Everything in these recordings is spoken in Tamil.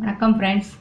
வணக்கம் friends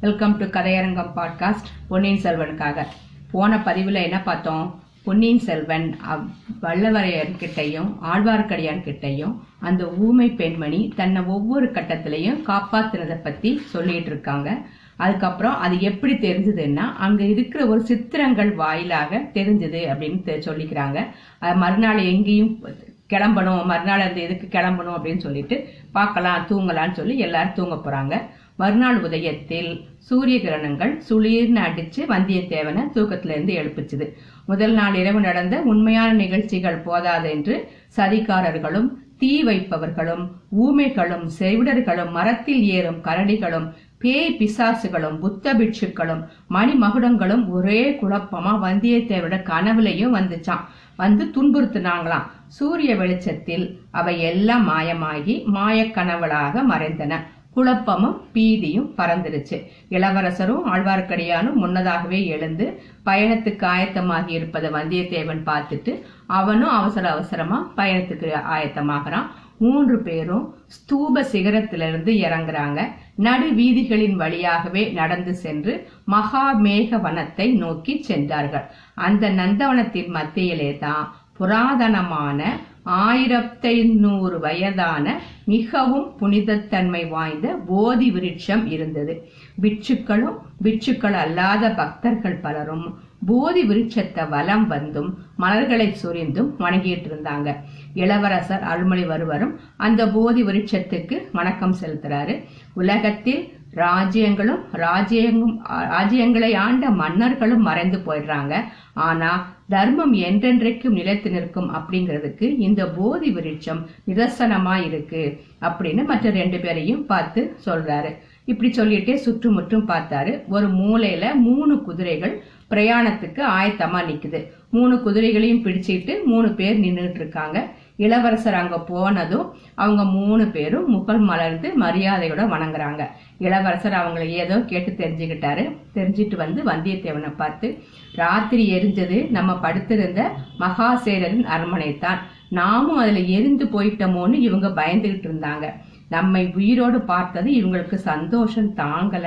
welcome to Kathaiyarangam podcast பொன்னியின் செல்வனுக்காக. போன பதிவில் என்ன பார்த்தோம்? பொன்னியின் செல்வன் அவ்- வல்லவரையர்கிட்டையும் ஆழ்வார்க்கடியான்கிட்டையும் அந்த ஊமை பெண்மணி தன்னை ஒவ்வொரு கட்டத்திலையும் காப்பாத்துனதை பற்றி சொல்லிட்டு இருக்காங்க. அதுக்கப்புறம் அது எப்படி தெரிஞ்சதுன்னா அங்க இருக்கிற ஒரு சித்திரங்கள் வாயிலாக தெரிஞ்சது அப்படின்னு தெ- சொல்லிக்கிறாங்க. மறுநாள் எங்கேயும் கிளம்பணும் மறுநாள் அந்த இதுக்கு கிளம்பணும் அப்படின்னு சொல்லிட்டு பார்க்கலாம் தூங்கலாம்னு சொல்லி எல்லாரும் தூங்க போறாங்க. மறுநாள் உதயத்தில் சூரிய கிரணங்கள் சுளீர்னு அடிச்சு வந்தியத்தேவனை தூக்கத்துல இருந்து எழுப்பிச்சுது. முதல் நாள் இரவு நடந்த உண்மையான நிகழ்ச்சிகள் போதாது என்று சதிகாரர்களும் தீ வைப்பவர்களும் ஊமைகளும் செவிடர்களும் மரத்தில் ஏறும் கரடிகளும் பேய் பிசாசுகளும் புத்த பிட்சுக்களும் மணிமகுடங்களும் ஒரே குழப்பமா வந்தியத்தேவோட கனவுலையும் வந்துச்சான் வந்து துன்புறுத்தினாங்களாம். சூரிய வெளிச்சத்தில் அவை எல்லாம் மாயமாகி மாயக்கனவுளாக மறைந்தன. குழப்பமும் பீதியும் பறந்துருச்சு. இளவரசரும் ஆழ்வார்க்கடியானும் முன்னதாகவே எழுந்து பயணத்துக்கு ஆயத்தமாகி இருப்பதை வந்தியத்தேவன் பார்த்துட்டு அவனும் அவசர அவசரமா பயணத்துக்கு ஆயத்தமாகறான். மூன்று பேரும் ஸ்தூப சிகரத்திலிருந்து இறங்குறாங்க. நடு வீதிகளின் வழியாகவே நடந்து சென்று மகாமேக வனத்தை நோக்கி சென்றார்கள். அந்த நந்தவனத்தின் மத்தியிலே தான் புராதனமான ஆயிரத்தி நூறு வயதான மிகவும் புனிதத்தன்மை வாய்ந்த போதி விருட்சம் இருந்தது. பிட்சுக்களும் பிட்சுக்கள் அல்லாத பக்தர்கள் பலரும் போதி விருட்சத்தை வலம் வந்தும் மலர்களை சொரிந்தும் வணங்கிட்டு இருந்தாங்க இளவரசர் அருள்மொழிவர்வரும் அந்த போதி விருட்சத்துக்கு வணக்கம் செலுத்துறாரு. உலகத்தில் ராஜ்யங்களும் ராஜ்யங்கும் ராஜ்யங்களை ஆண்ட மன்னர்களும் மறைந்து போயிடுறாங்க. ஆனா தர்மம் என்றென்றைக்கும் நிலைத்து நிற்கும் அப்படிங்கிறதுக்கு இந்த போதி விருட்சம் நிதர்சனமா இருக்கு அப்படின்னு மற்ற ரெண்டு பேரையும் பார்த்து சொல்றாரு. இப்படி சொல்லிட்டே சுற்றுமுற்றும் பார்த்தாரு. ஒரு மூலையில மூணு குதிரைகள் பிரயாணத்துக்கு ஆயத்தமா நிக்குது. மூணு குதிரைகளையும் பிடிச்சிட்டு மூணு பேர் நின்றுட்டு இருக்காங்க. இளவரசர் அங்க போனதும் அவங்க மூணு பேரும் முகல் மலர்ந்து மரியாதையோட வணங்குறாங்க. இளவரசர் அவங்களை ஏதோ கேட்டு தெரிஞ்சுக்கிட்டாரு. தெரிஞ்சிட்டு வந்து வந்தியத்தேவனை பார்த்து ராத்திரி எரிஞ்சது நம்ம படுத்திருந்த மகாசேரரின் அரண்மனை தான் நாமும் அதுல எரிந்து போயிட்டோமோன்னு இவங்க பயந்துகிட்டு இருந்தாங்க. நம்மை உயிரோடு பார்த்தது இவங்களுக்கு சந்தோஷம் தாங்கல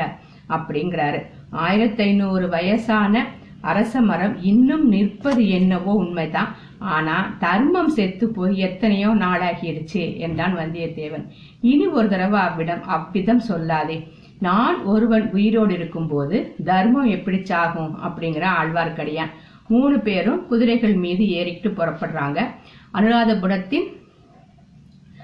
அப்படிங்கிறாரு. ஆயிரத்தி ஐநூறு வயசான அரச மரம் இன்னும் நிற்பது என்னவோ உண்மைதான். ஆனா தர்மம் செத்து போய் எத்தனையோ நாளாகிடுச்சு என்றான் வந்தியத்தேவன். இனி ஒரு தடவை அவ்விடம் அவ்விதம் சொல்லாதே. நான் ஒருவன் உயிரோடு இருக்கும்போது தர்மம் எப்படி சாகும் அப்படிங்கிற ஆழ்வார்க்கடியான். மூணு பேரும் குதிரைகள் மீது ஏறிட்டு புறப்படுறாங்க. அனுராதபுரத்தின்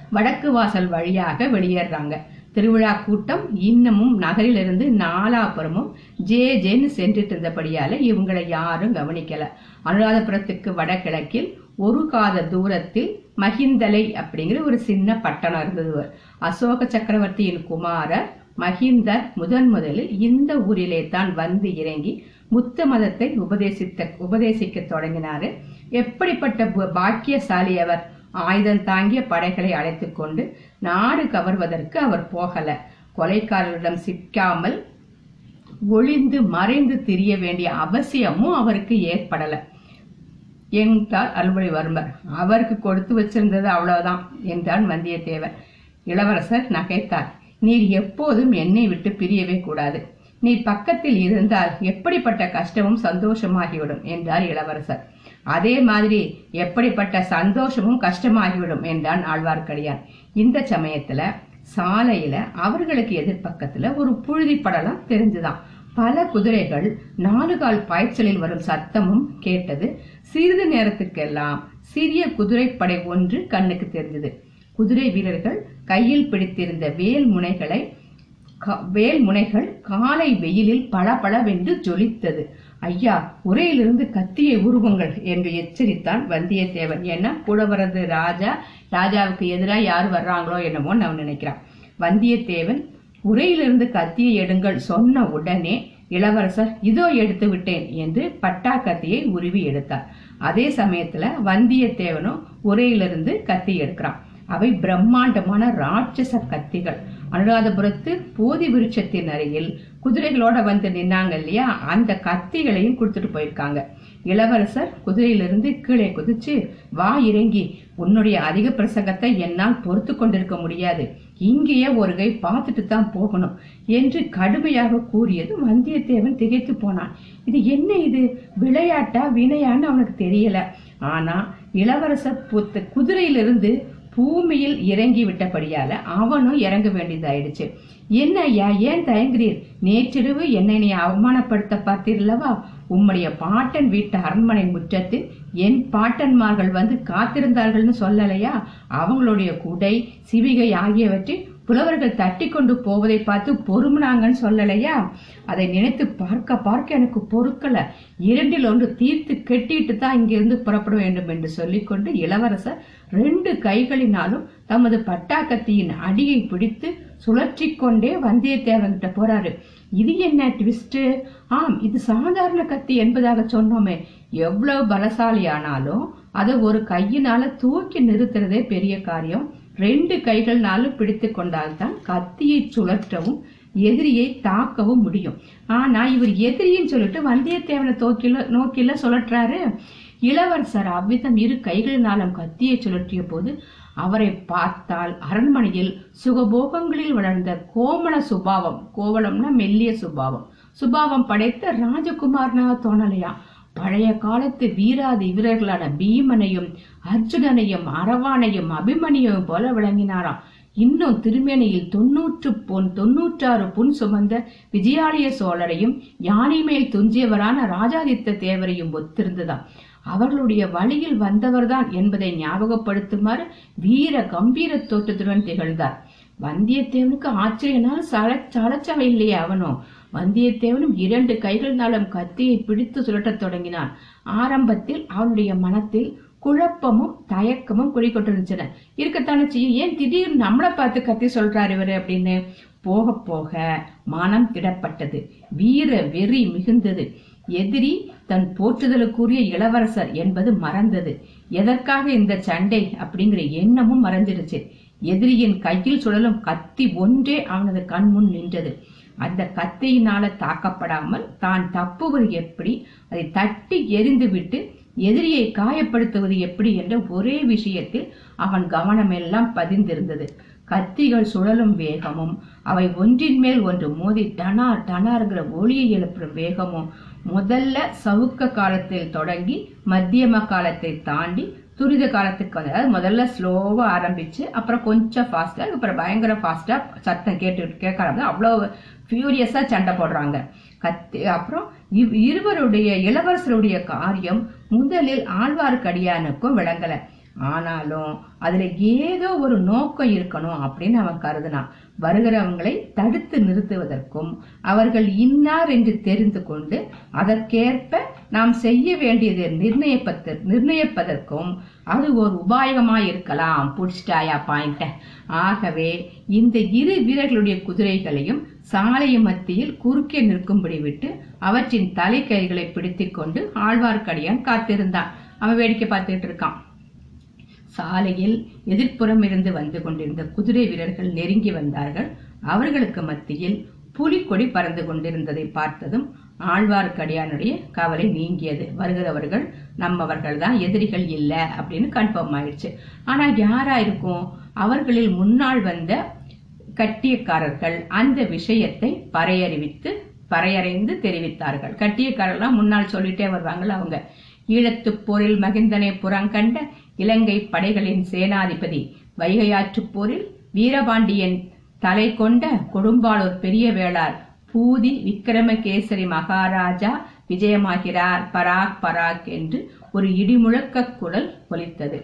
வடக்கு வாசல் வழியாக வெளியேறாங்க. திருவிழா கூட்டம் இன்னமும் நகரிலிருந்து நாலாபுறமும் ஜே ஜேன்னு சென்றுட்டு இருந்தபடியால இவங்களை யாரும் கவனிக்கல. அனுராதபுரத்துக்கு வடகிழக்கில் ஒரு காத தூரத்தில் மகிந்தலை அப்படிங்கிற ஒரு சின்ன பட்டணம் இருந்தது அசோக சக்கரவர்த்தியின் குமாரர் மகிந்தர் முதன் முதலில் இந்த ஊரிலே தான் வந்து இறங்கி புத்த மதத்தை உபதேசித்த உபதேசிக்க தொடங்கினாரு. எப்படிப்பட்ட பாக்கியசாலி அவர். ஆயுதம் தாங்கிய படைகளை அழைத்து கொண்டு நாடு கவர்வதற்கு அவர் போகல. கொலைக்காரர்களிடம் சிக்காமல் ஒளிந்து மறைந்து திரிய வேண்டிய அவசியமும் அவருக்கு ஏற்படல. என்றார் அருள்மொழிவர்மர். அவருக்கு கொடுத்து வச்சிருந்தது அவ்வளவுதான் என்றான் வந்தியத்தேவன் இளவரசர் நகைத்தார். நீர் எப்போதும் என்னை விட்டு பிரியவே கூடாது. நீர் பக்கத்தில் இருந்தால் எப்படிப்பட்ட கஷ்டமும் சந்தோஷமாகிவிடும் என்றார் இளவரசர். அதே மாதிரி எப்படிப்பட்ட சந்தோஷமும் கஷ்டமாகிவிடும் என்றான் ஆழ்வார்க்கடியான். இந்த சமயத்துல சாலையில அவர்களுக்கு எதிர்ப்பக்கத்துல ஒரு புழுதி படலம் தெரிஞ்சுதான். பல குதிரைகள் நாலு கால் பாய்ச்சலில் வரும் சத்தமும் கேட்டது. சிறிது நேரத்துக்கெல்லாம் சிறிய குதிரைப்படை ஒன்று கண்ணுக்கு தெரிந்தது. குதிரை வீரர்கள் கையில் பிடித்திருந்த வேல் முனைகளை வேல் முனைகள் காலை வெயிலில் பளபளவென்று ஜொலித்தது. ஐயா உரையிலிருந்து கத்தியை உருவுங்கள் என்று எச்சரித்தான் வந்தியத்தேவன். ஏன்னா கூட வர்றது ராஜா ராஜாவுக்கு எதிராக யார் வர்றாங்களோ என்னமோ நான் நினைக்கிறான். வந்தியத்தேவன் உரையிலிருந்து கத்தியை எடுங்கள் சொன்ன உடனே இளவரசர் இதோ எடுத்து விட்டேன் என்று பட்டா கத்தியை உருவி எடுத்தார். அதே சமயத்துல வந்தியத்தேவனும் உரையிலிருந்து கத்தி எடுக்கிறான். அவை பிரம்மாண்டமான ராட்சச கத்திகள். அனுராதபுரத்து போதி விருட்சத்தின் அருகில் குதிரைகளோட வந்து நின்னாங்க இல்லையா? அந்த கத்திகளையும் கொடுத்துட்டு போயிருக்காங்க. இளவரசர் குதிரையிலிருந்து கீழே குதிச்சு வா இறங்கி. உன்னுடைய அதிக பிரசங்கத்தை என்னால் பொறுத்து கொண்டிருக்க முடியாது. இங்கேயே ஒரு கை பார்த்துட்டு தான் போகணும் என்று கடுமையாக கூறியதும் வந்தியத்தேவன் திகைத்து போனான். இது என்ன இது? விளையாட்டா வினையான்னு அவனுக்கு தெரியல. ஆனா இளவரசர் குதிரையிலிருந்து பூமியில் இறங்கி விட்டபடியால அவனும் இறங்க வேண்டியதாயிடுச்சு. என்ன ஐயா ஏன் தயங்குறீர்? நேற்றிரவு என்னை நீ அவமானப்படுத்த பார்த்தீர்களவா உம்முடைய பாட்டன் வீட்டு அரண்மனை முற்றத்தில் என் பாட்டன்மார்கள் வந்து காத்திருந்தார்கள்னு சொல்லலையா? அவங்களுடைய குடை சிவிகை ஆகியவற்றை புலவர்கள் தட்டி கொண்டு போவதை பார்த்து பொறுமுனாங்கன்னு சொல்லலையா? அதை நினைத்து பார்க்க பார்க்க எனக்கு பொறுக்கல. இரண்டில் ஒன்று தீர்த்து கெட்டிட்டு தான் இங்கிருந்து புறப்பட வேண்டும் என்று சொல்லிக்கொண்டு இளவரசர் ரெண்டு கைகளினாலும் தமது பட்டாக்கத்தியின் அடியை பிடித்து சுழற்றி கொண்டே வந்தியத்தேவன் கிட்ட போறாரு. இது என்ன ட்விஸ்ட் ஆம் இது சாதாரண கத்தி என்பதாக சொன்னோமே. எவ்வளவு பலசாலியானாலும் அதை ஒரு கையினால தூக்கி நிறுத்துறதே பெரிய காரியம். ரெண்டு கைகள்னாலும் பிடித்து கொண்டால்தான் கத்தியை சுழற்றவும் எதிரியை தாக்கவும் முடியும். ஆனா இவர் எதிரின்னு சொல்லிட்டு வந்தியத்தேவனை தோக்கில நோக்கில சுழற்றாரு. இளவரசர் அவ்விதம் இரு கைகளினாலும் கத்தியை சுழற்றிய போது அவரை பார்த்தால் அரண்மனையில் சுகபோகங்களில் வளர்ந்த கோமள சுபாவம் கோவலம்னா மெல்லிய சுபாவம். சுபாவம் படைத்த ராஜகுமார்னா தோணலையா? பழைய காலத்து வீராதி வீரர்களான பீமனையும் அர்ஜுனனையும் அரவானையும் அபிமனியையும் போல விளங்கினாராம். இன்னும் திருமேனியில் தொன்னூற்று பொன் தொன்னூற்றாறு புன் சுமந்த விஜயாலய சோழரையும் யானை மேல் துஞ்சியவரான ராஜாதித்த தேவரையும் ஒத்திருந்ததாம். அவர்களுடைய வழியில் வந்தவர்தான் என்பதை ஞாபகப்படுத்துமாறு வீர கம்பீர தோற்றத்துடன் திகழ்ந்தார். வந்தியத்தேவனுக்கு ஆச்சரியனால் சல சலச்சவை இல்லையே அவனும் வந்தியத்தேவனும் இரண்டு கைகள்னாலும் கத்தியை பிடித்து சுழட்டத் தொடங்கினான். ஆரம்பத்தில் அவனுடைய மனத்தில் குழப்பமும் தயக்கமும் குடிக்கொண்டிருந்தன இருக்கத்தானே செய்யும்? ஏன் திடீர்னு நம்மளை பார்த்து கத்தி சொல்றாரு இவரு அப்படின்னு? போக போக மனம் திடப்பட்டது. வீர வெறி மிகுந்தது. எதிரி தன் போற்றுதலுக்குரிய இளவரசர் என்பது மறந்தது. எதற்காக இந்த சண்டை அப்படிங்கிற எண்ணமும் மறந்துடுச்சு எதிரியின் கையில் சுழலும் கத்தி ஒன்றே அவனது கண் முன் நின்றது. அந்த கத்தியினால தாக்கப்படாமல் தான் தப்புவது எப்படி? அதை தட்டி எரிந்துவிட்டு எதிரியை காயப்படுத்துவது எப்படி என்ற ஒரே விஷயத்தில் அவன் கவனமெல்லாம் பதிந்திருந்தது. கத்திகள் சுழலும் வேகமும் அவை ஒன்றின் மேல் ஒன்று மோதி டனார் டனார்கிற ஒளியை எழுப்பும் வேகமும் முதல்ல சவுக்க காலத்தில் தொடங்கி மத்தியம காலத்தை தாண்டி துரித காலத்துக்கு அதாவது முதல்ல ஸ்லோவா ஆரம்பிச்சு அப்புறம் கொஞ்சம் ஃபாஸ்டா அப்புறம் பயங்கர ஃபாஸ்டா சத்தம் கேட்டு கேட்க ஆரம்பிச்சு அவ்வளவு ஃபியூரியஸாக சண்டை போடுறாங்க. கத்தி அப்புறம் இவ் இருவருடைய இளவரசருடைய காரியம் முதலில் ஆழ்வார்க்கடியானுக்கும் விளங்கல. ஆனாலும் அதுல ஏதோ ஒரு நோக்கம் இருக்கணும் அப்படின்னு அவன் கருதினான். வருகிறவங்களை தடுத்து நிறுத்துவதற்கும் அவர்கள் இன்னார் என்று தெரிந்து கொண்டு அதற்கேற்ப நாம் செய்ய வேண்டியதை நிர்ணயிப்பத நிர்ணயிப்பதற்கும் அது ஒரு உபாயகமாய் இருக்கலாம் புடிச்சிட்டாயா பாயிண்ட ஆகவே இந்த இரு வீரர்களுடைய குதிரைகளையும் சாலை மத்தியில் குறுக்கே நிற்கும்படி விட்டு அவற்றின் தலைக்கயிறுகளை பிடித்துக் கொண்டு ஆழ்வார்க்கடியான் காத்திருந்தான். அவன் வேடிக்கை பார்த்துட்டு இருக்கான். சாலையில் எதிர்ப்புறம் இருந்து வந்து கொண்டிருந்த குதிரை வீரர்கள் நெருங்கி வந்தார்கள். அவர்களுக்கு மத்தியில் புலிக்கொடி பறந்து கொண்டிருந்ததை பார்த்ததும் ஆழ்வார்க்கடியானுடைய கவலை நீங்கியது. வருகிறவர்கள் நம்மவர்கள் தான் எதிரிகள் இல்லை அப்படின்னு கன்ஃபார்ம் ஆயிடுச்சு. ஆனா யாரா இருக்கும்? அவர்களில் முன்னாள் வந்த கட்டியக்காரர்கள் அந்த விஷயத்தை பறையறிவித்து பறையறைந்து தெரிவித்தார்கள். கட்டியக்காரர்லாம் முன்னால் சொல்லிட்டே வருவாங்கல்ல அவங்க. ஈழத்துப் போரில் மகிந்தனை புறங்கண்ட இலங்கை படைகளின் சேனாதிபதி வைகையாற்றுப் போரில் வீரபாண்டியன் தலை கொண்ட கொடும்பாளூர் பெரிய வேளார் பூதி விக்கிரமகேசரி மகாராஜா விஜயமாகிறார். பராக் பராக் என்று ஒரு இடிமுழக்க குரல் ஒலித்தது.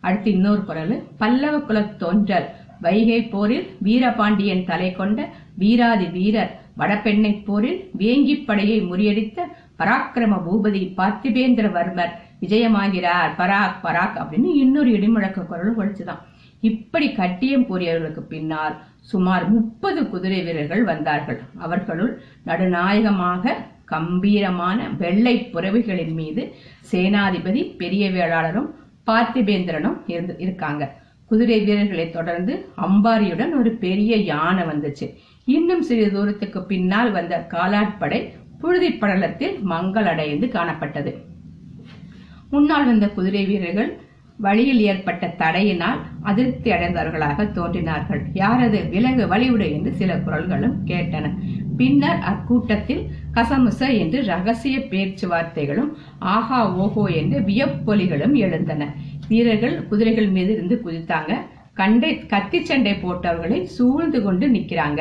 அடுத்து இன்னொரு குரல். பல்லவ குலத் தோன்றல் வைகை போரில் வீரபாண்டியன் தலை கொண்ட வீராதி வீரர் வடபெண்ணை போரில் வேங்கிப் படையை முறியடித்த பராக்கிரம பூபதி பார்த்திபேந்திரவர்மர் விஜயமாகிறார் பராக் பராக் அப்படின்னு இன்னொரு இடிமுழக்க குரல் ஒழிச்சுதான். இப்படி கட்டியம் கூறியவர்களுக்கு பின்னால் சுமார் முப்பது குதிரை வீரர்கள் வந்தார்கள். அவர்களுள் நடுநாயகமாக கம்பீரமான வெள்ளை புறவிகளின் மீது சேனாதிபதி பெரிய வேளாளரும் பார்த்திபேந்திரனும் இருந்து இருக்காங்க. குதிரை வீரர்களை தொடர்ந்து அம்பாரியுடன் ஒரு பெரிய யானை வந்துச்சு. இன்னும் சிறிது தூரத்துக்கு பின்னால் வந்த காலாட்படை புழுதி படலத்தில் மங்களடைந்து காணப்பட்டது. முன்னால் வந்த குதிரை வீரர்கள் வழியில் ஏற்பட்ட தடையினால் அதிருப்தி அடைந்தவர்களாக தோன்றினார்கள். யாரது விலகு வழிவிடு என்று சில குரல்களும் கேட்டன. பின்னர் அக்கூட்டத்தில் கசமுச என்று ரகசிய பேச்சுவார்த்தைகளும் ஆஹா ஓஹோ என்று வியப்பொலிகளும் எழுந்தன. வீரர்கள் குதிரைகள் மீது இருந்து குதித்தாங்க. கண்டை கத்தி சண்டை போட்டவர்களை சூழ்ந்து கொண்டு நிக்கிறாங்க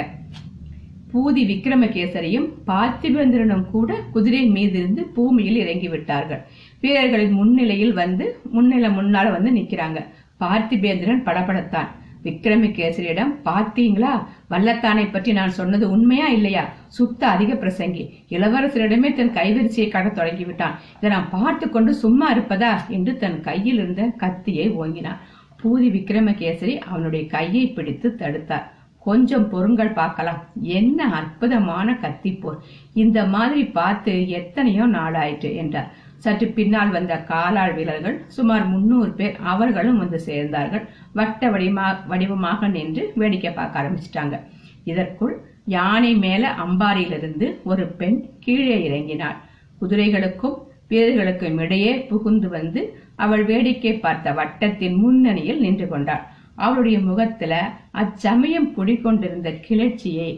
பூதி விக்ரமகேசரியும் பார்த்திபேந்திரனும் கூட குதிரை மீதிருந்து பூமியில் இறங்கி விட்டார்கள் வீரர்களின் முன்னிலையில் வந்து முன்னிலை முன்னால வந்து நிக்கிறாங்க. பார்த்திபேந்திரன் படபடத்தான். விக்ரமகேசரியிடம் பார்த்தீங்களா? வல்லத்தானை பற்றி நான் சொன்னது உண்மையா இல்லையா? சுத்த அதிக பிரசங்கி. இளவரசரிடமே தன் கைவரிசையை காட்ட தொடங்கி விட்டான் இதை நான் பார்த்து கொண்டு சும்மா இருப்பதா? என்று தன் கையில் இருந்த கத்தியை ஓங்கினான். பூதி விக்ரமகேசரி அவனுடைய கையை பிடித்து தடுத்தார். கொஞ்சம் பொருங்கள் பார்க்கலாம். என்ன அற்புதமான கத்திப்போர். இந்த மாதிரி பார்த்து எத்தனையோ நாளாயிற்று என்றார். சற்று பின்னால் வந்த காலாள் வீரர்கள் சுமார் முன்னூறு பேர் அவர்களும் வந்து சேர்ந்தார்கள். வட்ட வடிவமா வடிவமாக நின்று வேடிக்கை பார்க்க ஆரம்பிச்சிட்டாங்க. இதற்குள் யானை மேல அம்பாரியிலிருந்து ஒரு பெண் கீழே இறங்கினாள். குதிரைகளுக்கும் வீரர்களுக்கும் இடையே புகுந்து வந்து அவள் வேடிக்கை பார்த்த வட்டத்தின் முன்னணியில் நின்று கொண்டாள். அவளுடைய முகத்துல அச்சமயம் குடிக்கொண்டிருந்த கிளர்ச்சியை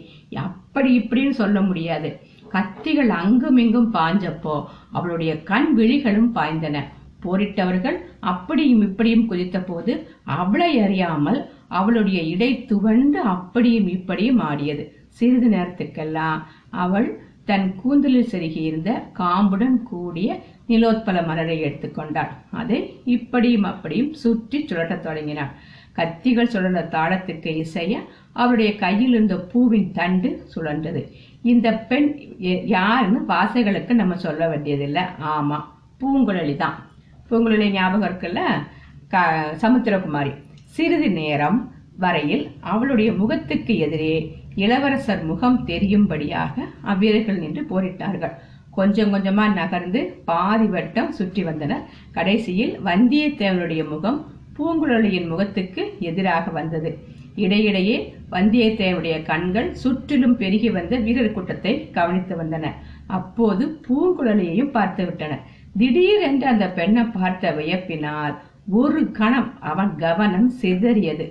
அப்படி இப்படின்னு சொல்ல முடியாது. கத்திகள் அங்குமிங்கும் பாஞ்சப்போ. அவளுடைய கண் விழிகளும் பாய்ந்தன. போரிட்டவர்கள் அப்படியும் இப்படியும் குதித்த போது அவளை அறியாமல் அவளுடைய இடை துவண்டு அப்படியும் இப்படியும் ஆடியது. சிறிது நேரத்துக்கெல்லாம் அவள் தன் கூந்தலில் செருகியிருந்த காம்புடன் கூடிய நிலோத்பல மலரை எடுத்துக்கொண்டாள் அதை இப்படியும் அப்படியும் சுற்றி சுழட்டத் தொடங்கினாள். கத்திகள் சுழன்ற தாளத்துக்கு இசைய அவருடைய கையில் இருந்த பூவின் தண்டு சுழன்றது. இந்த பெண் யாருன்னு வாசைகளுக்கு நம்ம சொல்ல வேண்டியதில்லை. ஆமா பூங்குழலி தான். பூங்குழலி ஞாபகம் இருக்குல்ல? க சமுத்திரகுமாரி. சிறிது நேரம் வரையில் அவளுடைய முகத்துக்கு எதிரே இளவரசர் முகம் தெரியும்படியாக அவ்வீரர்கள் நின்று போரிட்டார்கள். கொஞ்சம் கொஞ்சமா நகர்ந்து பாதி வட்டம் சுற்றி வந்தனர். கடைசியில் வந்தியத்தேவனுடைய முகம் பூங்குழலியின் முகத்துக்கு எதிராக வந்தது. இடையிடையே வந்தியத்தேவனுடைய கண்கள் சுற்றிலும் பெருகி வந்த வீரர் கூட்டத்தை கவனித்து வந்தன. அப்போது பூங்குழலியையும் பார்த்து விட்டன. திடீரென்று அந்த பெண்ணை பார்த்த வியப்பினால் ஒரு கணம் அவன் கவனம் சிதறியது.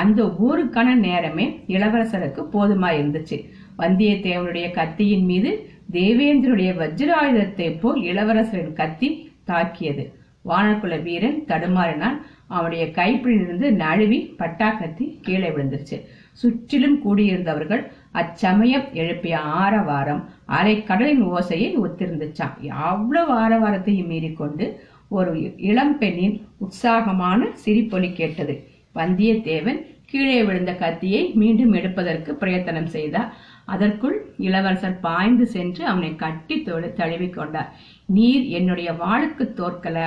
அந்த ஒரு கண நேரமே இளவரசருக்கு போதுமா இருந்துச்சு. வந்தியத்தேவனுடைய கத்தியின் மீது தேவேந்திரனுடைய வஜ்ராயுதத்தை போல் இளவரசரின் கத்தி தாக்கியது. வானக்குல வீரன் தடுமாறினான். அவனுடைய கைப்பிடியிலிருந்து நழுவி பட்டாக்கத்தி கீழே விழுந்துருச்சு. சுற்றிலும் கூடியிருந்தவர்கள் அச்சமயம் எழுப்பிய ஆரவாரம் அரை கடலின் ஓசையை ஒத்திருந்துச்சான் அவ்வளவு ஆரவாரத்தையும் மீறிக்கொண்டு ஒரு இளம் பெண்ணின் உற்சாகமான சிரிப்பொலி கேட்டது. வந்தியத்தேவன் கீழே விழுந்த கத்தியை மீண்டும் எடுப்பதற்கு பிரயத்தனம் செய்தார். அதற்குள் இளவரசர் பாய்ந்து சென்று அவனை கட்டி தழுவி தழுவிக் கொண்டார் நீர் என்னுடைய வாளுக்கு தோற்கல.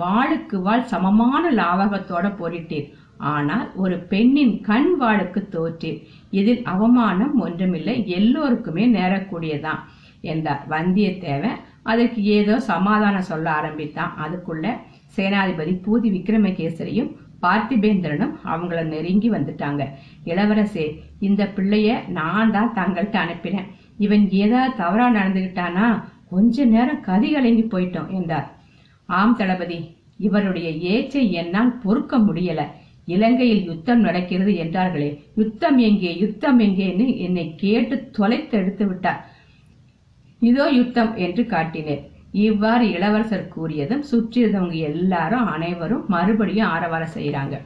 வாளுக்கு வாள் சமமான லாவகத்தோட போரிட்டீர் ஆனால் ஒரு பெண்ணின் கண் வாளுக்கு தோற்றீர். இதில் அவமானம் ஒன்றுமில்லை எல்லோருக்குமே நேரக்கூடியதான் என்றார் வந்தியத்தேவன். அதற்கு ஏதோ சமாதானம் சொல்ல ஆரம்பித்தான். அதுக்குள்ள சேனாதிபதி பூதி விக்ரமகேசரியும் பார்த்திபேந்திரனும் அவங்கள நெருங்கி வந்துட்டாங்க. இளவரசே இந்த பிள்ளைய நான் தான் தங்கள்கிட்ட அனுப்பினேன். இவன் ஏதாவது தவறா நடந்துகிட்டானா? கொஞ்ச நேரம் கதி கலங்கி போயிட்டோம் என்றார். ஆம் தளபதி இவருடைய ஏச்சை என்னால் பொறுக்க முடியல. இலங்கையில் யுத்தம் நடக்கிறது என்றார்களே யுத்தம் எங்கே யுத்தம் எங்கேன்னு என்னை கேட்டு தொலைத்து எடுத்து விட்டார். இதோ யுத்தம் என்று காட்டினேன். இவ்வாறு இளவரசர் கூறியதும் சுற்றியிருந்தவங்க எல்லாரும் அனைவரும் மறுபடியும் ஆரவார செய்யறாங்க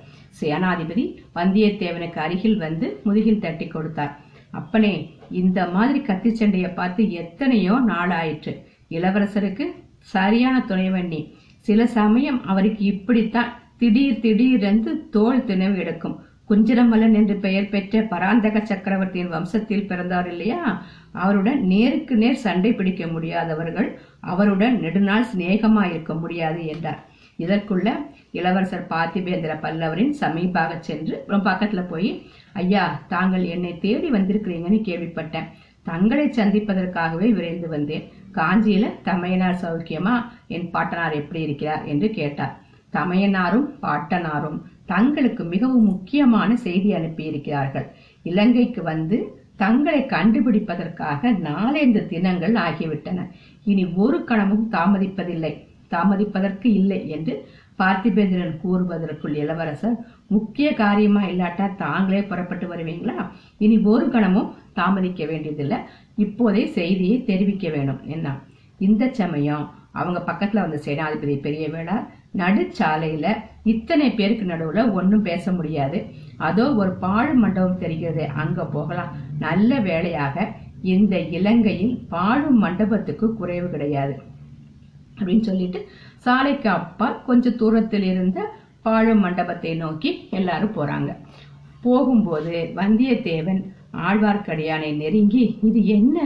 சேனாதிபதி வந்தியத்தேவனுக்கு அருகில் வந்து முதுகில் தட்டி கொடுத்தார். அப்பனே இந்த மாதிரி கத்தி சண்டையை பார்த்து எத்தனையோ நாளாயிற்று. இளவரசருக்கு சரியான துணைவன் சில சமயம் அவருக்கு இப்படித்தான் திடீர் திடீரென்று தோல் திணவு எடுக்கும் குஞ்சரமல்லன் என்று பெயர் பெற்ற பராந்தக சக்கரவர்த்தியின் வம்சத்தில் பிறந்தார் இல்லையா? அவருடன் நேருக்கு நேர் சண்டை பிடிக்க முடியாதவர்கள் அவருடன் நெடுநாள் சிநேகமா இருக்க முடியாது என்றார். இதற்குள்ள இளவரசர் பார்த்திபேந்திர பல்லவரின் சமீபாக சென்று ரொம்ப பக்கத்துல போய் ஐயா தாங்கள் என்னை தேடி வந்திருக்கிறீங்கன்னு கேள்விப்பட்டேன். தங்களை சந்திப்பதற்காகவே விரைந்து வந்தேன். காஞ்சியில தமையனார் சௌக்கியமா என் பாட்டனார் எப்படி இருக்கிறார் என்று கேட்டார். தமையனாரும் பாட்டனாரும் தங்களுக்கு மிகவும் முக்கியமான செய்தி அனுப்பியிருக்கிறார்கள். இலங்கைக்கு வந்து தங்களை கண்டுபிடிப்பதற்காக நாலந்து தினங்கள் ஆகிவிட்டன. இனி ஒரு கணமும் தாமதிப்பதில்லை. தாமதிப்பதற்கு இல்லை என்று பார்த்திபேந்திரன் கூறுவதற்குள் இளவரசர் முக்கிய காரியமா இல்லாட்டா தாங்களே புறப்பட்டு வருவீங்களா? இனி ஒரு கணமும் தாமதிக்க வேண்டியதில்லை. இப்போதே செய்தியை தெரிவிக்க வேணும் என்ன இந்த சமயம் அவங்க பக்கத்துல வந்த சேனாதிபதி பெரிய வேளார் நடுச்சாலையில இத்தனை பேருக்கு நடுவுல ஒன்றும் பேச முடியாது. அதோ ஒரு பாழ் மண்டபம் தெரிகிறது அங்க போகலாம். நல்ல வேளையாக இந்த இலங்கையில் பாழும் மண்டபத்துக்கு குறைவு கிடையாது அப்படின்னு சொல்லிட்டு சாலைக்கு அப்பால் கொஞ்சம் தூரத்தில் இருந்த பாழ மண்டபத்தை நோக்கி எல்லாரும் போறாங்க. போகும்போது வந்தியத்தேவன் ஆழ்வார்க்கடியானை நெருங்கி இது என்ன?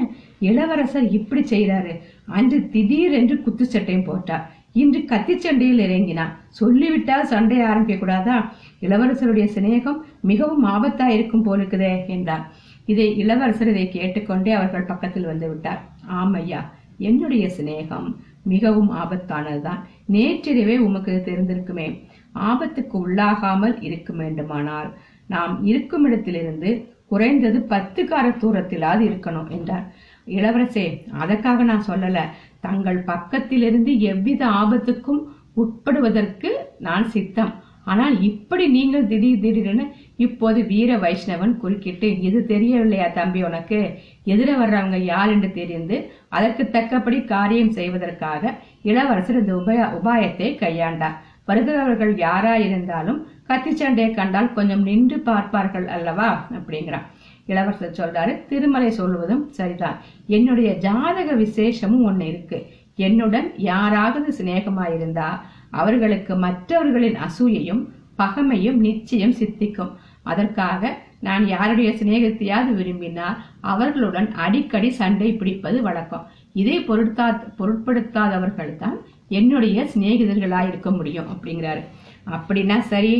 இளவரசர் இப்படி செய்யறாரு அன்று திடீரென்று குத்துச்சட்டையும் போட்டார். இன்று கத்தி சண்டையில் இறங்கினான் சொல்லிவிட்டால் சண்டை ஆரம்பிக்க கூடாதா இளவரசருடைய சிநேகம் மிகவும் ஆபத்தா இருக்கும் போலுக்குதே என்றார் இதை இளவரசர் இதை கேட்டுக்கொண்டே அவர்கள் பக்கத்தில் வந்து விட்டார். ஆமையா என்னுடைய சிநேகம் மிகவும் ஆபத்தானதுதான். நேற்றிரவே உமக்கு தெரிந்திருக்குமே. ஆபத்துக்கு உள்ளாகாமல் இருக்க வேண்டுமானால் நாம் இருக்கும் இடத்திலிருந்து குறைந்தது பத்து கார தூரத்திலாவது இருக்கணும் என்றார். இளவரசே அதற்காக நான் சொல்லல. தங்கள் பக்கத்திலிருந்து எவ்வித ஆபத்துக்கும் உட்படுவதற்கு நான் சித்தம். ஆனால் இப்படி நீங்கள் திடீர் திடீரென இப்போது வீர வைஷ்ணவன் குறுக்கிட்டு இது தெரியவில்லையா தம்பி உனக்கு? எதிர வர்றவங்க யார் என்று தெரிந்து அதற்கு தக்கபடி காரியம் செய்வதற்காக இளவரசர் இந்த உபய உபாயத்தை கையாண்டார். வருகிறவர்கள் யாரா இருந்தாலும் கத்திச்சண்டையை கண்டால் கொஞ்சம் நின்று பார்ப்பார்கள் அல்லவா? அப்படிங்கிறான். இளவரசர் சொல்றாரு திருமலை சொல்வதும் சரிதான். என்னுடைய ஜாதக விசேஷமும் ஒண்ணு இருக்கு. என்னுடன் யாராவது சிநேகமாயிருந்தா அவர்களுக்கு மற்றவர்களின் அசூயையும் பகமையும் நிச்சயம் சித்திக்கும். அதற்காக நான் யாருடைய சிநேகத்தையாவது விரும்பினால் அவர்களுடன் அடிக்கடி சண்டை பிடிப்பது வழக்கம். இதை பொருட்கா பொருட்படுத்தாதவர்கள் தான் என்னுடைய சிநேகிதர்களாக இருக்க முடியும் அப்படிங்கிறாரு. அப்படின்னா சரி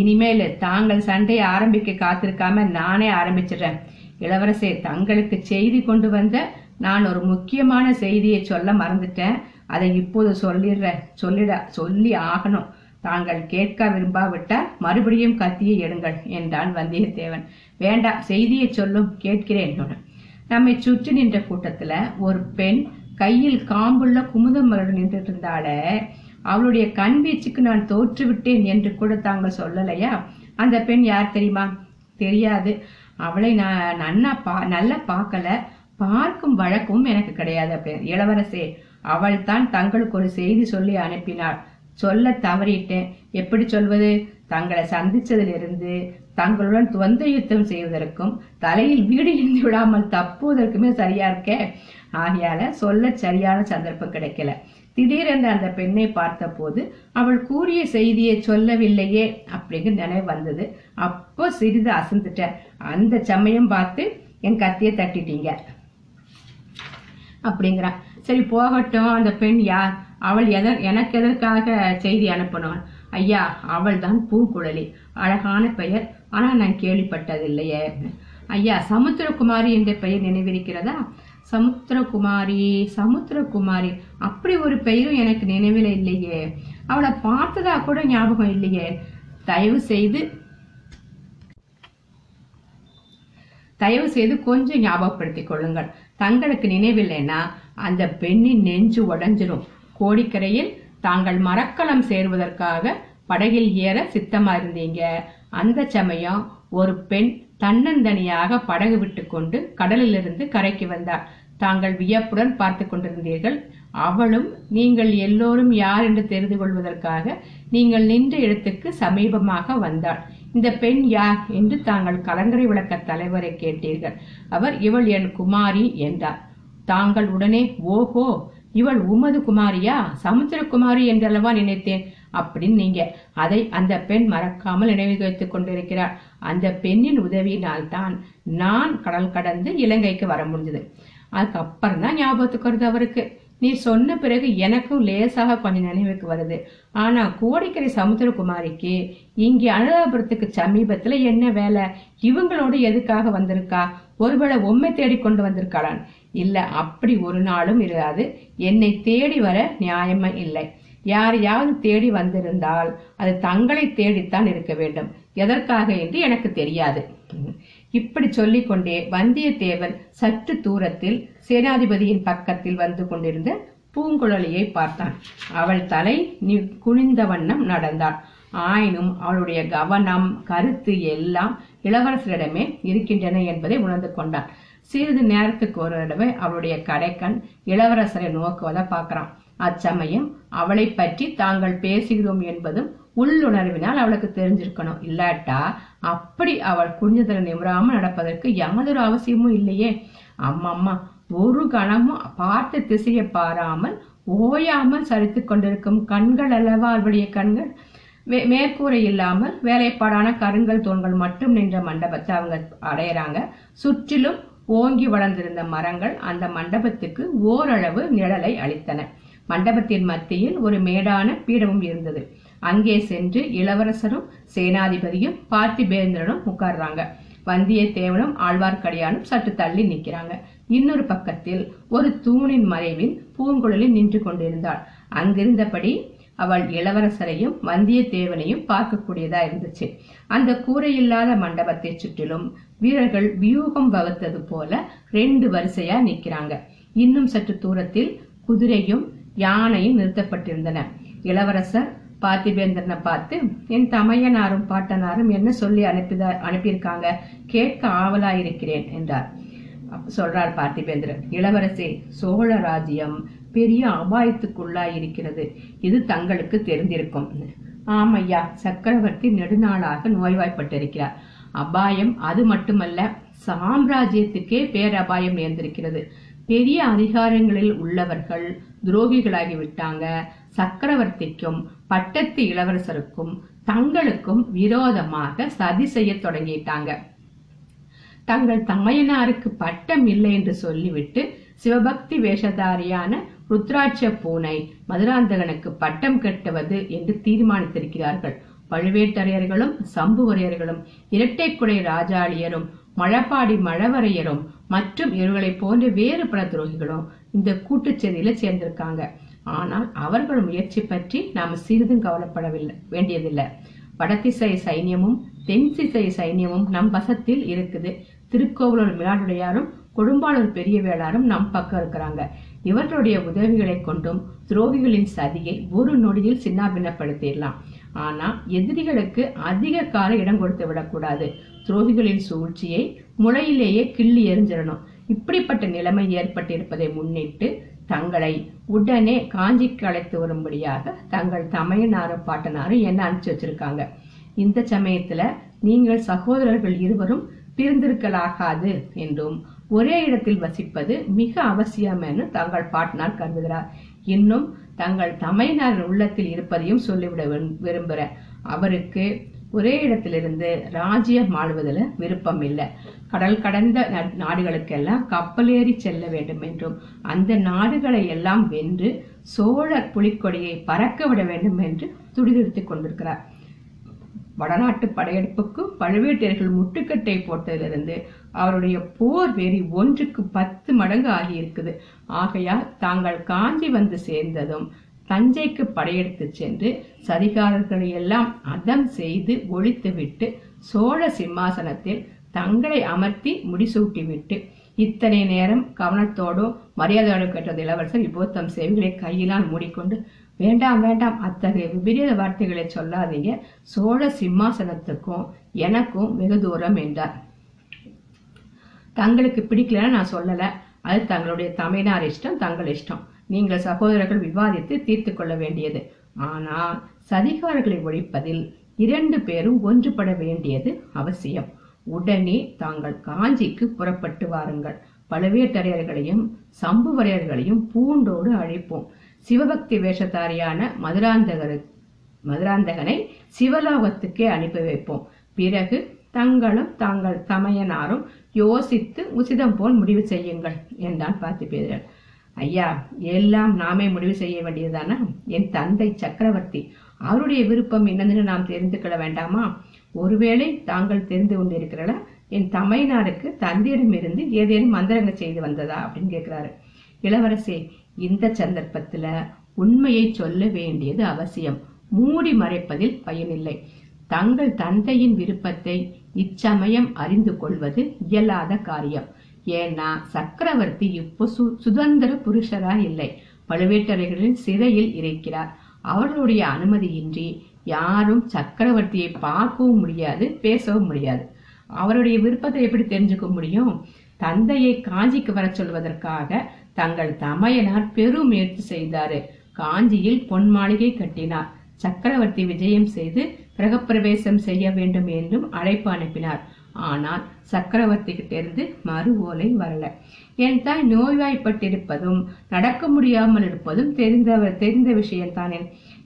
இனிமேல் தாங்கள் சண்டையை ஆரம்பிக்க காத்திருக்காம நானே ஆரம்பிச்சிடுறேன். இளவரசே தங்களுக்கு செய்தி கொண்டு வந்த நான் ஒரு முக்கியமான செய்தியை சொல்ல மறந்துட்டேன். அதை இப்போது சொல்லிடுறேன். சொல்லிட சொல்லி ஆகணும். தாங்கள் கேட்க விரும்பாவிட்டால் மறுபடியும் கத்தியை எடுங்கள் என்றான் வந்தியத்தேவன். வேண்டாம் செய்தியை சொல்லும் கேட்கிறேன் நம்மை சுற்றி நின்ற கூட்டத்துல ஒரு பெண் கையில் காம்புள்ள குமுதம் மலர் நின்றுட்டு இருந்தாளே அவளுடைய கண் வீச்சுக்கு நான் தோற்றுவிட்டேன் என்று கூட தாங்கள் சொல்லலையா? அந்த பெண் யார் தெரியுமா? தெரியாது. அவளை நான் நன்னா பா நல்லா பார்க்கல. பார்க்கும் வழக்கமும் எனக்கு கிடையாது அப்படின்னு இளவரசே அவள் தான் தங்களுக்கு ஒரு செய்தி சொல்லி அனுப்பினாள். சொல்ல தவறிட்டேன். எப்படி சொல்வது? தங்களை சந்திச்சதிலிருந்து தங்களுடன் துவந்த யுத்தம் செய்வதற்கும் தலையில் வீடு இருந்து விடாமல் தப்புவதற்குமே சரியா இருக்கே? ஆகையால சொல்ல சரியான சந்தர்ப்பம் கிடைக்கல. திடீரென்று அந்த பெண்ணை பார்த்தபோது அவள் கூறிய செய்தியை சொல்லவில்லையே அப்படிங்கிற நினைவு வந்தது. அப்போ சிறிது அசந்துட்டேன் அந்த சமயம் பார்த்து என் கத்தியை தட்டிட்டீங்க அப்படிங்கிறான் சரி போகட்டும். அந்த பெண் யார்? அவள் எத எனக்கு எதற்காக செய்தி அனுப்பினாள்? ஐயா அவள் தான் பூங்குழலி. அழகான பெயர். ஆனா நான் கேள்விப்பட்டதில்லையே. ஐயா சமுத்திரகுமாரி என்ற பெயர் நினைவிருக்கிறதா? சமுத்திரகுமாரி சமுத்திரகுமாரி. அப்படி ஒரு பெயரும் எனக்கு நினைவில் இல்லையே. அவளை பார்த்ததா கூட ஞாபகம் இல்லையே. தயவு செய்து தயவு செய்து கொஞ்சம் ஞாபகப்படுத்திக் கொள்ளுங்கள். தங்களுக்கு நினைவில்லைன்னா அந்த பெண்ணின் நெஞ்சு உடைஞ்சிரும். கோடிக்கரையில் தாங்கள் மரக்கலம் சேருவதற்காக படகில் ஏற சித்தமாயிருந்தீங்க அந்த சமயம் ஒரு பெண் தன்னந்தனியாக படகு விட்டுக்கொண்டு கடலிலிருந்து கரைக்கு வந்தார் தாங்கள் வியப்புடன் பார்த்து கொண்டிருந்தீர்கள். அவளும் நீங்கள் எல்லோரும் யார் என்று தெரிந்து கொள்வதற்காக நீங்கள் நின்ற இடத்துக்கு சமீபமாக வந்தாள். இந்த பெண் யார் என்று தாங்கள் கலங்கரை விளக்க தலைவரை கேட்டீர்கள் அவர் இவள் என் குமாரி என்றார். தாங்கள் உடனே ஓஹோ! இவள் உமது குமாரியா? சமுத்திரகுமாரி என்றல்லவா நினைத்தேன். அப்படின்னு நீங்க. அதை அந்த பெண் மறக்காமல் நினைவு வைத்துக் கொண்டிருக்கிறார். அந்த பெண்ணின் உதவியினால் தான் நான் கடல் கடந்து இலங்கைக்கு வர முடிஞ்சது. அதுக்கப்புறம் தான் ஞாபகத்துக்கு வருது அவருக்கு. நீ சொன்ன பிறகு எனக்கும் லேசாக கொஞ்சம் நினைவுக்கு வருது. ஆனா கோடிக்கரை சமுத்திரகுமாரிக்கு இங்கே அனுராபுரத்துக்கு சமீபத்துல என்ன வேலை? இவங்களோட எதுக்காக வந்திருக்கா? ஒருவேளை உண்மை தேடி கொண்டு வந்திருக்காளான் இல்ல அப்படி ஒரு நாளும் இராது. என்னை தேடி வர நியாயமே இல்லை. யாரையாவது தேடி வந்திருந்தால் அது தங்களை தேடித்தான் இருக்க வேண்டும். எதற்காக என்று எனக்கு தெரியாது. இப்படி சொல்லிக்கொண்டே வந்தியத்தேவன் சற்று தூரத்தில் சேனாதிபதியின் பக்கத்தில் வந்து கொண்டிருந்த பூங்குழலியை பார்த்தான். அவள் தலை குனிந்த வண்ணம் நடந்தாள். ஆயினும் அவளுடைய கவனம் கருத்து எல்லாம் இளவரசரிடமே இருக்கின்றன என்பதை உணர்ந்து கொண்டான். சிறிது நேரத்துக்கு ஒரு தடவை அவளுடைய கடைக்கண் இளவரசரை நோக்குவதை பார்க்கறான். அச்சமயம் அவளை பற்றி தாங்கள் பேசுகிறோம் என்பதும் உள்ளுணர்வினால் அவளுக்கு தெரிஞ்சிருக்கணும். இல்லாட்டா அப்படி அவள் குனிஞ்சதில் நிமிராம நடப்பதற்கு யாதொரு அவசியமும் இல்லையே. அம்மம்மா ஒரு கணமும் பார்த்த திசையை பாராமல் ஓயாமல் சரித்து கொண்டிருக்கும் கண்கள் அல்லவா அவளுடைய கண்கள்? வே- மேற்கூரை இல்லாமல் வேலைப்பாடான கருங்கல் தூண்கள் மட்டும் நின்ற மண்டபத்தை அவங்க அடையிறாங்க. சுற்றிலும் ஓங்கி வளர்ந்திருந்த மரங்கள் அந்த மண்டபத்துக்கு ஓரளவு நிழலை அளித்தன. மண்டபத்தின் மத்தியில் ஒரு மேடான பீடமும் இருந்தது. அங்கே சென்று இளவரசரும் சேனாதிபதியும் பார்த்திபேந்திரனும் உட்கார்றாங்க. வந்தியத்தேவனும் ஆழ்வார்க்கடியானும் சற்று தள்ளி நிற்கிறாங்க. இன்னொரு பக்கத்தில் ஒரு தூணின் மறைவில் பூங்குழலி நின்று கொண்டிருந்தாள். அங்கிருந்தபடி அவள் இளவரசரையும் வந்தியத்தேவனையும் பார்க்கக்கூடியதா இருந்துச்சு. அந்த கூரையில்லாத மண்டபத்தை சுற்றிலும் வீரர்கள் வியூகம் வகுத்தது போல ரெண்டு வரிசையா நிக்கிறாங்க. இன்னும் சற்று தூரத்தில் குதிரையும் யானையும் நிறுத்தப்பட்டிருந்தன. இளவரசர் பார்த்திபேந்திரனை பார்த்து என் தமையனாரும் பாட்டனாரும் என்ன சொல்லி அனுப்பிதா அனுப்பியிருக்காங்க? கேட்க ஆவலாயிருக்கிறேன் என்றார். சொல்றார் பார்த்திபேந்திரன் இளவரசே சோழ ராஜ்யம் பெரிய அபாயத்துக்குள்ளாயிருக்கிறது. இது தங்களுக்கு தெரிந்திருக்கும். ஆமையா சக்கரவர்த்தி நெடுநாளாக நோய்வாய்ப்பட்டிருக்கிறார். அபாயம் அது மட்டுமல்ல சாம்ராஜ்யத்துக்கே பேரபாயம் நேர்ந்திருக்கிறது. பெரிய அதிகாரங்களில் உள்ளவர்கள் துரோகிகளாகி விட்டாங்க சக்கரவர்த்திக்கும் பட்டத்து இளவரசருக்கும் தங்களுக்கும் விரோதமாக சதி செய்ய தொடங்கிட்டாங்க. தங்கள் தமையனாருக்கு பட்டம் இல்லை என்று சொல்லிவிட்டு சிவபக்தி வேஷதாரியான ருத்ராட்ச பூனை மதுராந்தகனுக்கு பட்டம் கட்டுவது என்று தீர்மானித்திருக்கிறார்கள். பழுவேட்டரையர்களும் சம்புவரையர்களும் இரட்டைக்குடை ராஜாளியரும் மழப்பாடி மழவரையரும் மற்றும் இவர்களைப் போன்ற வேறு பல துரோகிகளும் இந்த கூட்டுச்சதியில சேர்ந்திருக்காங்க. ஆனால் அவர்கள் முயற்சி பற்றி நாம் சிறிதும் கவலைப்படவில்லை வேண்டியதில்லை. வடதிசை சைன்யமும் தென் திசை சைன்யமும் நம் வசத்தில் இருக்குது. திருக்கோவலூர் மிலாடுடையாரும் கொடும்பாளூர் பெரிய வேளாரும் நம் பக்கம் இருக்கிறாங்க. இவர்களுடைய உதவிகளை கொண்டும் துரோகிகளின் சதியை ஒரு நொடியில் சின்னாபின்னப்படுத்திடலாம் ஆனா எதிரிகளுக்கு அதிக கால இடம் கொடுத்து விடக்கூடாது. துரோகிகளின் சூழ்ச்சியை முளையிலேயே கிள்ளி எறிஞ்சிடணும். இப்படிப்பட்ட நிலைமை ஏற்பட்டிருப்பதை முன்னிட்டு தங்களை உடனே காஞ்சிக்கு அழைத்து வரும்படியாக தங்கள் தமையனாரும் பாட்டனாரும் என்ன அனுப்பிச்சு வச்சிருக்காங்க? இந்த சமயத்துல நீங்கள் சகோதரர்கள் இருவரும் பிரிந்திருக்கலாகாது என்றும் ஒரே இடத்தில் வசிப்பது மிக அவசியம் என தங்கள் பாட்டனார் கருதுகிறார். இன்னும் தங்கள் தமையனாரின் உள்ளத்தில் இருப்பதையும் சொல்லிவிட விரும்- அவருக்கு ஒரே இடத்திலிருந்து ராஜ்யம் ஆளுவதில் விருப்பம் இல்லை. கடல் கடந்த நா- நாடுகளுக்கெல்லாம் கப்பலேறி செல்ல வேண்டும் என்றும் அந்த நாடுகளை எல்லாம் வென்று சோழர் புலிக்கொடியை பறக்க விட வேண்டும் என்று துடிதுடித்துக் கொண்டிருக்கிறார். வடநாட்டு படையெடுப்புக்கு பழுவேட்டையர்கள் முட்டுக்கட்டை போட்டதிலிருந்து அவருடைய போர் வெறி ஒன்றுக்கு பத்து மடங்கு ஆகியிருக்குது. ஆகையால் தாங்கள் காஞ்சி வந்து சேர்ந்ததும் தஞ்சைக்கு படையெடுத்து சென்று சதிகாரர்களை எல்லாம் அதம் செய்து ஒழித்துவிட்டு சோழ சிம்மாசனத்தில் தங்களை அமர்த்தி முடிசூட்டிவிட்டு இத்தனை நேரம் கவனத்தோடும் மரியாதையோடும் கேட்டது இளவரசர் விபோத்தம் தம் செவிகளை கையிலால் மூடிக்கொண்டு வேண்டாம் வேண்டாம் அத்தகைய விபரீத வார்த்தைகளை சொல்லாதீங்க. சோழ சிம்மாசனத்துக்கும் எனக்கும் வெகு தூரம் என்றார். தங்களுக்கு பிடிக்கலன்னு நான் சொல்லல. அது தங்களுடைய தமையனார் இஷ்டம் தங்கள் இஷ்டம். நீங்கள் சகோதரர்கள் விவாதித்து தீர்த்து கொள்ள வேண்டியது. ஆனால் சதிகாரர்களை ஒழிப்பதில் இரண்டு பேரும் ஒன்றுபட வேண்டியது அவசியம். உடனே தாங்கள் காஞ்சிக்கு புறப்பட்டு வாருங்கள். பழுவேட்டரையர்களையும் சம்புவரையர்களையும் பூண்டோடு அழைப்போம். சிவபக்தி வேஷதாரியான மதுராந்தகரு மதுராந்தகனை சிவலோகத்துக்கே அனுப்பி வைப்போம். பிறகு தங்களும் தாங்கள் தமையனாரும் யோசித்து உசிதம் போல் முடிவு செய்யுங்கள் என்றான் பார்த்திபேந்திரன் ஐயா எல்லாம் நாமே முடிவு செய்ய வேண்டியதுதானா? என் தந்தை சக்கரவர்த்தி அவருடைய விருப்பம் என்னதுன்னு நாம் தெரிந்து கொள்ள வேண்டாமா? ஒருவேளை தாங்கள் தெரிந்து கொண்டிருக்கிறல என் தமையனாருக்கு தந்தையிடமிருந்து ஏதேனும் மந்திரங்கள் செய்து வந்ததா? அப்படின்னு கேட்கிறாரு. இளவரசே இந்த சந்தர்ப்பத்துல உண்மையை சொல்ல வேண்டியது அவசியம். மூடி மறைப்பதில் பயனில்லை. தங்கள் தந்தையின் விருப்பத்தை இச்சமயம் அறிந்து கொள்வது இயலாத காரியம். ஏன்னா சக்கரவர்த்தி இப்போ சு சுதந்திர புருஷரா இல்லை. பழுவேட்டரையர்களின் சிறையில் இருக்கிறார். அவர்களுடைய அனுமதியின்றி யாரும் சக்கரவர்த்தியை பார்க்கவும் முடியாது பேசவும் முடியாது. அவருடைய விருப்பத்தை எப்படி தெரிஞ்சுக்க முடியும்? தந்தையை காஞ்சிக்கு வர சொல்வதற்காக தங்கள் தமையனார் பெரும் முயற்சி செய்தாரு. காஞ்சியில் பொன் மாளிகை கட்டினார். சக்கரவர்த்தி விஜயம் செய்து கிரகப்பிரவேசம் செய்ய வேண்டும் என்றும் அழைப்பு அனுப்பினார். ஆனால் சக்கரவர்த்தி இருந்து மறு ஓலை வரல. என் தாய் நோய்வாய்ப்பட்டிருப்பதும் நடக்க முடியாமல் இருப்பதும் தெரிந்த தெரிந்த விஷயம்தானே.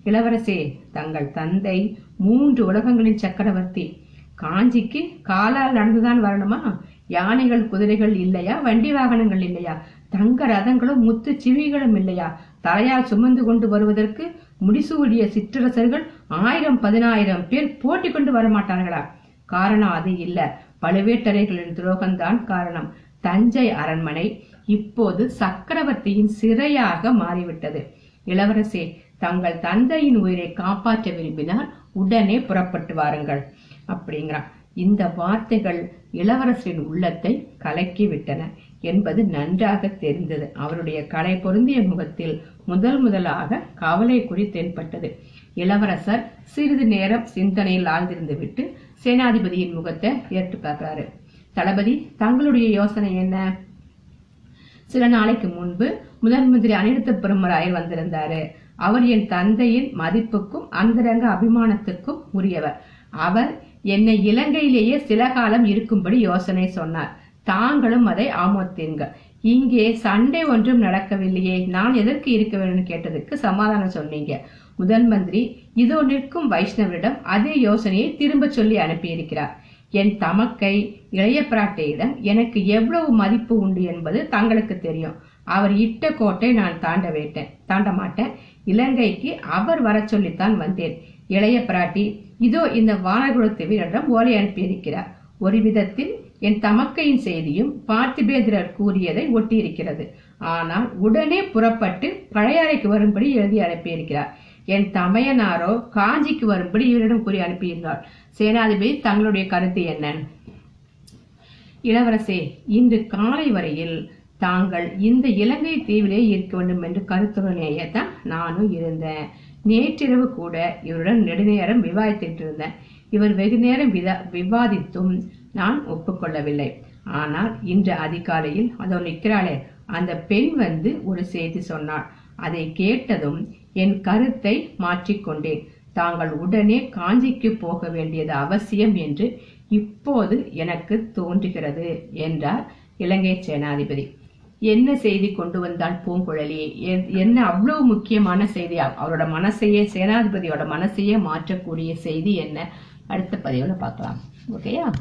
இளவரசே தங்கள் தந்தை மூன்று உலகங்களின் சக்கரவர்த்தி. காஞ்சிக்கு காலால் நடந்துதான் வரணுமா? யானைகள் குதிரைகள் இல்லையா? வண்டி வாகனங்கள் இல்லையா? தங்க ரதங்களும் முத்து சிவிகளும் இல்லையா? தலையால் சுமந்து கொண்டு வருவதற்கு முடிசூடிய சிற்றரசர்கள் ஆயிரம் பதினாயிரம் பேர் போட்டி கொண்டு வரமாட்டார்களா? காரணம் அது இல்ல. பழுவேட்டரைகளின் துரோகம்தான் காரணம். தஞ்சை அரண்மனை இப்போது சக்கரவர்த்தியின் சிறையாக மாறிவிட்டது. இளவரசே தங்கள் தந்தையின் உயிரை காப்பாற்ற விரும்பினால் உடனே புறப்பட்டு வாருங்கள். அப்படிங்கிறான் இந்த வார்த்தைகள் இளவரசரின் உள்ளத்தை கலக்கி விட்டன என்பது நன்றாக தெரிந்தது. அவருடைய கலை பொருந்திய முகத்தில் முதல் முதலாக கவலை குறி தென்பட்டது. இளவரசர் சிறிது நேரம் சிந்தனையில் ஆழ்ந்திருந்து விட்டு சேனாதிபதியின் முகத்தை ஏற்று பார்க்கிறாரு. தளபதி தங்களுடைய யோசனை என்ன? சில நாளைக்கு முன்பு முதன் மந்திரி அனிருத்த பெருமராயர் வந்திருந்தாரு. அவர் என் தந்தையின் மதிப்புக்கும் அந்தரங்க அபிமானத்துக்கும் உரியவர். அவர் என்னை இலங்கையிலேயே சில காலம் இருக்கும்படி யோசனை சொன்னார். தாங்களும் அதை ஆமோத்தீர்கள் இங்கே சண்டை ஒன்றும் நடக்கவில்லையே. நான் எதற்கு இருக்க வேண்டும் கேட்டதுக்கு சமாதானம் சொன்னீங்க. முதல் மந்திரி இதோ நிற்கும் வைஷ்ணவரிடம் அதே யோசனையை திரும்ப சொல்லி அனுப்பியிருக்கிறார். என் தமக்கை இளைய பிராட்டையிடம் எனக்கு எவ்வளவு மதிப்பு உண்டு என்பது தங்களுக்கு தெரியும். அவர் இட்ட கோட்டை நான் தாண்ட வேட்டேன் தாண்ட மாட்டேன். இலங்கைக்கு அவர் வர சொல்லித்தான் வந்தேன். இளைய பிராட்டி இதோ இந்த வானகுலத்து வீரரிடம் ஓலை அனுப்பியிருக்கிறார். ஒரு விதத்தில் என் தமக்கையின் செய்தியும் பார்த்திபேந்திரர் கூறியதை ஒட்டியிருக்கிறது. ஆனால் உடனே புறப்பட்டு பழையாறைக்கு வரும்படி எழுதி அனுப்பியிருக்கிறார். என் தமையனாரோ காஞ்சிக்கு வரும்படி இவரிடம் கூறி அனுப்பியிருந்தார். சேனாதிபதி தங்களுடைய கருத்து என்ன? இளவரசே இன்று காலை வரையில் தாங்கள் இந்த இலங்கை தீவிலே இருக்க வேண்டும் என்று கருத்துடனேயே தான் நானும் இருந்தேன். நேற்றிரவு கூட இவருடன் நெடுநேரம் விவாதித்துட்டு இருந்தேன் இவர் வெகு நேரம் விதா விவாதித்தும் நான் ஒப்புக்கொள்ளவில்லை. ஆனால் இன்று அதிகாலையில் அதோ நிற்கிறாளே அந்த பெண் வந்து ஒரு செய்தி சொன்னாள். அதை கேட்டதும் என் கருத்தை மாற்றிக்கொண்டேன். தாங்கள் உடனே காஞ்சிக்கு போக வேண்டியது அவசியம் என்று இப்போது எனக்கு தோன்றுகிறது என்றார் இலங்கை சேனாதிபதி. என்ன செய்தி கொண்டு வந்தாள் பூங்குழலி? என்ன அவ்வளவு முக்கியமான செய்தி? அவரோட மனசையே சேனாதிபதியோட மனசையே மாற்றக்கூடிய செய்தி என்ன? அடுத்த பதிவுல பார்க்கலாம். ஓகேயா?